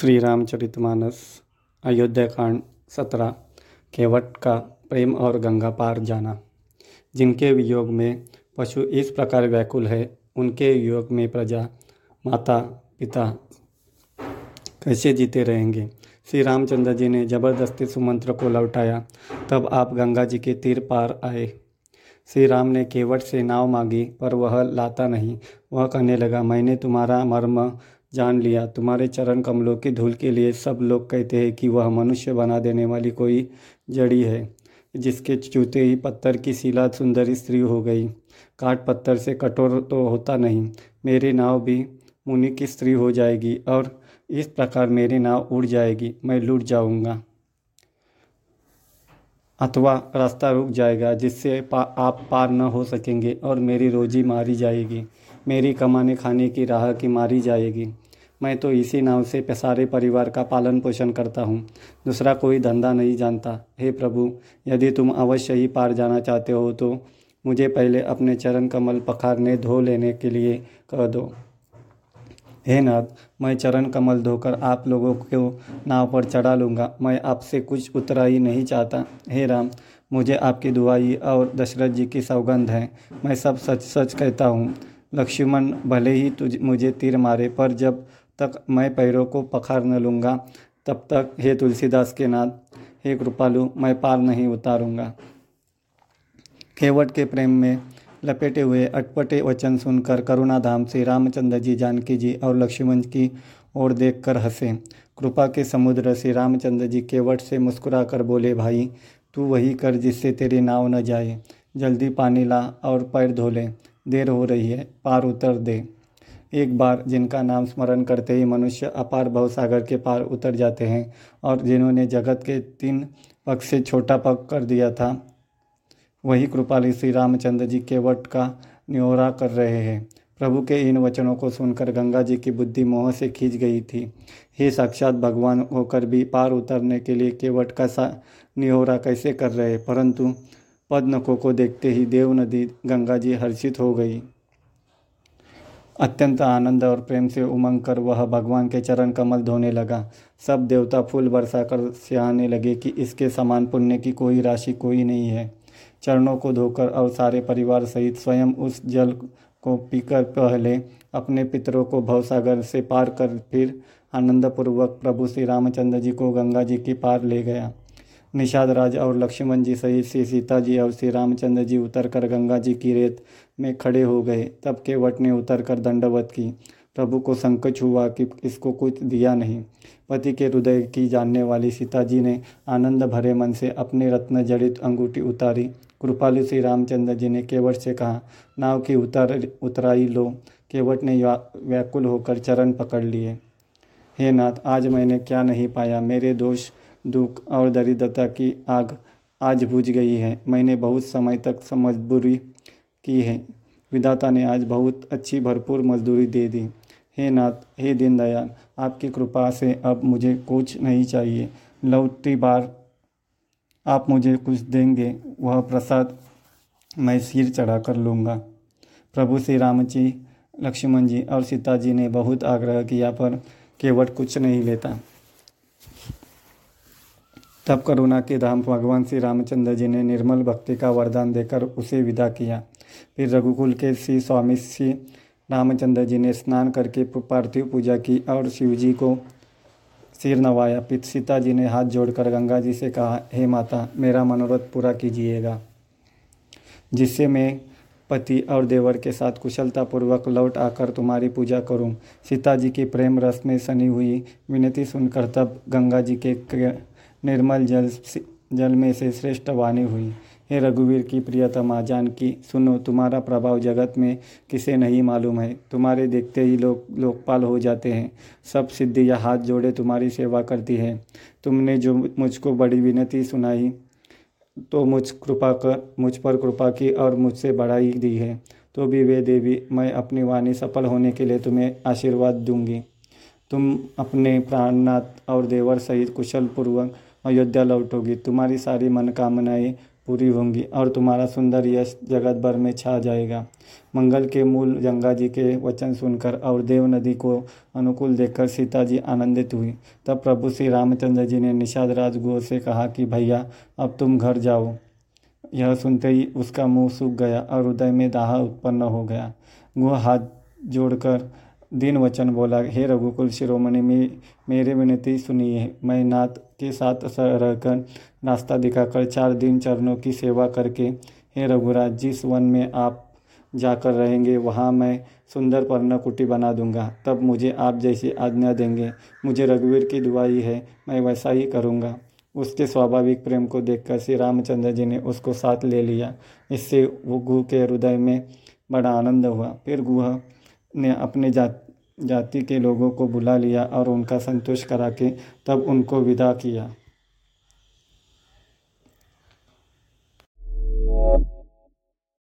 श्री रामचरितमानस अयोध्या कांड सत्रह, केवट का प्रेम और गंगा पार जाना। जिनके वियोग में पशु इस प्रकार व्याकुल है, उनके वियोग में प्रजा, माता, पिता कैसे जीते रहेंगे? श्री रामचंद्र जी ने ज़बरदस्ती सुमंत्र को लौटाया, तब आप गंगा जी के तीर पार आए। श्री राम ने केवट से नाव मांगी, पर वह लाता नहीं। वह कहने लगा, मैंने तुम्हारा मर्म जान लिया। तुम्हारे चरण कमलों की धूल के लिए सब लोग कहते हैं कि वह मनुष्य बना देने वाली कोई जड़ी है जिसके चूते ही पत्थर की शिला सुंदर स्त्री हो गई। काट पत्थर से कठोर तो होता नहीं मेरी नाव भी मुनि की स्त्री हो जाएगी और इस प्रकार मेरी नाव उड़ जाएगी मैं लूट जाऊँगा। अथवा रास्ता रुक जाएगा जिससे पा, आप पार न हो सकेंगे और मेरी रोजी मारी जाएगी। मेरी कमाने खाने की राह की मारी जाएगी। मैं तो इसी नाव से सारे परिवार का पालन पोषण करता हूँ। दूसरा कोई धंधा नहीं जानता। हे प्रभु, यदि तुम अवश्य ही पार जाना चाहते हो तो मुझे पहले अपने चरण कमल पखारने, धो लेने के लिए कह दो। हे नाथ, मैं चरण कमल धोकर आप लोगों को नाव पर चढ़ा लूँगा। मैं आपसे कुछ उतरा ही नहीं चाहता। हे राम, मुझे आपकी दुआई और दशरथ जी की सौगंध है। मैं सब सच सच कहता हूँ। लक्ष्मण, भले ही तुझ, मुझे तीर मारे, पर जब तक मैं पैरों को पखार न लूँगा। तब तक हे तुलसीदास के नाथ हे कृपालु, मैं पार नहीं उतारूँगा। केवट के प्रेम में लपेटे हुए अटपटे वचन सुनकर करुणाधाम से रामचंद्र जी जानकी जी और लक्ष्मण की ओर देखकर हंसे। कृपा के समुद्र से रामचंद्र जी केवट से मुस्कुराकर बोले, भाई, तू वही कर जिससे तेरी नाव न जाए। जल्दी पानी ला और पैर धो ले। देर हो रही है, पार उतर दे। एक बार जिनका नाम स्मरण करते ही मनुष्य अपार भवसागर के पार उतर जाते हैं और जिन्होंने जगत के तीन पक्ष से छोटा पग कर दिया था, वही कृपाली श्री रामचंद्र जी के वट का न्योरा कर रहे हैं। प्रभु के इन वचनों को सुनकर गंगा जी की बुद्धि मोह से खींच गई थी। हे साक्षात भगवान, होकर भी पार उतरने के लिए केवट का सा निहोरा कैसे कर रहे? परंतु पद्मकों को देखते ही देव नदी गंगा जी हर्षित हो गई। अत्यंत आनंद और प्रेम से उमंग कर वह भगवान के चरण कमल धोने लगा। सब देवता फूल बरसा कर सिहाने लगे कि इसके समान पुण्य की कोई राशि कोई नहीं है। चरणों को धोकर और सारे परिवार सहित स्वयं उस जल को पीकर पहले अपने पितरों को भवसागर से पार कर फिर आनंदपूर्वक प्रभु श्री रामचंद्र जी को गंगा जी की पार ले गया। निषाद राज और लक्ष्मण जी सहित श्री सीता जी और श्री रामचंद्र जी उतरकर गंगा जी की रेत में खड़े हो गए। तब केवट ने उतरकर दंडवत की। प्रभु को संकच हुआ कि इसको कुछ दिया नहीं। पति के हृदय की जानने वाली सीता जी ने आनंद भरे मन से अपने रत्न जड़ित अंगूठी उतारी। कृपालु श्री रामचंद्र जी ने केवट से कहा, नाव की उतर, उतराई लो। केवट ने व्याकुल होकर चरण पकड़ लिए। हे नाथ, आज मैंने क्या नहीं पाया? मेरे दोष दुख और दरिद्रता की आग आज बुझ गई है। मैंने बहुत समय तक मजबूरी की है। विधाता ने आज बहुत अच्छी भरपूर मजदूरी दे दी। हे नाथ, हे दीनदयाल, आपकी कृपा से अब मुझे कुछ नहीं चाहिए। लौटी बार आप मुझे कुछ देंगे, वह प्रसाद मैं सिर चढ़ा कर लूँगा। प्रभु श्री राम जी, लक्ष्मण जी और सीता जी ने बहुत आग्रह किया पर केवट कुछ नहीं लेता। तब करुणा के धाम भगवान श्री रामचंद्र जी ने निर्मल भक्ति का वरदान देकर उसे विदा किया फिर रघुकुल के श्री स्वामी श्री रामचंद्र जी ने स्नान करके पार्थिव पूजा की और शिव जी को सिर नवाया पित सीता जी ने हाथ जोड़कर गंगा जी से कहा, हे माता, मेरा मनोरथ पूरा कीजिएगा, जिससे मैं पति और देवर के साथ कुशलतापूर्वक लौट आकर तुम्हारी पूजा करूँ। सीता जी की प्रेम रस में सनी हुई विनती सुनकर तब गंगा जी के निर्मल जल जल में से श्रेष्ठ वाणी हुई। हे रघुवीर की प्रियतमा जानकी, सुनो, तुम्हारा प्रभाव जगत में किसे नहीं मालूम है। तुम्हारे देखते ही लोग लोकपाल हो जाते हैं। सब सिद्धि या हाथ जोड़े तुम्हारी सेवा करती है। तुमने जो मुझको बड़ी विनती सुनाई तो मुझ कृपा कर मुझ पर कृपा की और मुझसे बढ़ाई दी है। तो भी वे देवी, मैं अपनी वाणी सफल होने के लिए तुम्हें आशीर्वाद दूँगी। तुम अपने प्राणनाथ और देवर सहित कुशल पूर्वक अयोध्या लौटोगी। तुम्हारी सारी मनोकामनाएँ पूरी होंगी और तुम्हारा सुंदर यश जगत भर में छा जाएगा। मंगल के मूल गंगा जी के वचन सुनकर और देव नदी को अनुकूल देखकर सीता जी आनंदित हुई। तब प्रभु श्री रामचंद्र जी ने निषाद राजगुरु से कहा कि, भैया, अब तुम घर जाओ। यह सुनते ही उसका मुँह सूख गया और हृदय में दाह उत्पन्न हो गया। वह हाथ जोड़कर दिन वचन बोला, हे रघुकुल शिरोमणि, में, मेरे विनती सुनिए। मैं नाथ के साथ रहकर रास्ता दिखाकर चार दिन चरणों की सेवा करके, हे रघुराज, जिस वन में आप जाकर रहेंगे, वहाँ मैं सुंदर पर्णकुटी बना दूँगा। तब मुझे आप जैसी आज्ञा देंगे। मुझे रघुवीर की दुआई है, मैं वैसा ही करूँगा। उसके स्वाभाविक प्रेम को देखकर श्री रामचंद्र जी ने उसको साथ ले लिया। इससे वो गुह के हृदय में बड़ा आनंद हुआ। फिर गुह ने अपने जा, जाति के लोगों को बुला लिया और उनका संतुष्ट करा के तब उनको विदा किया।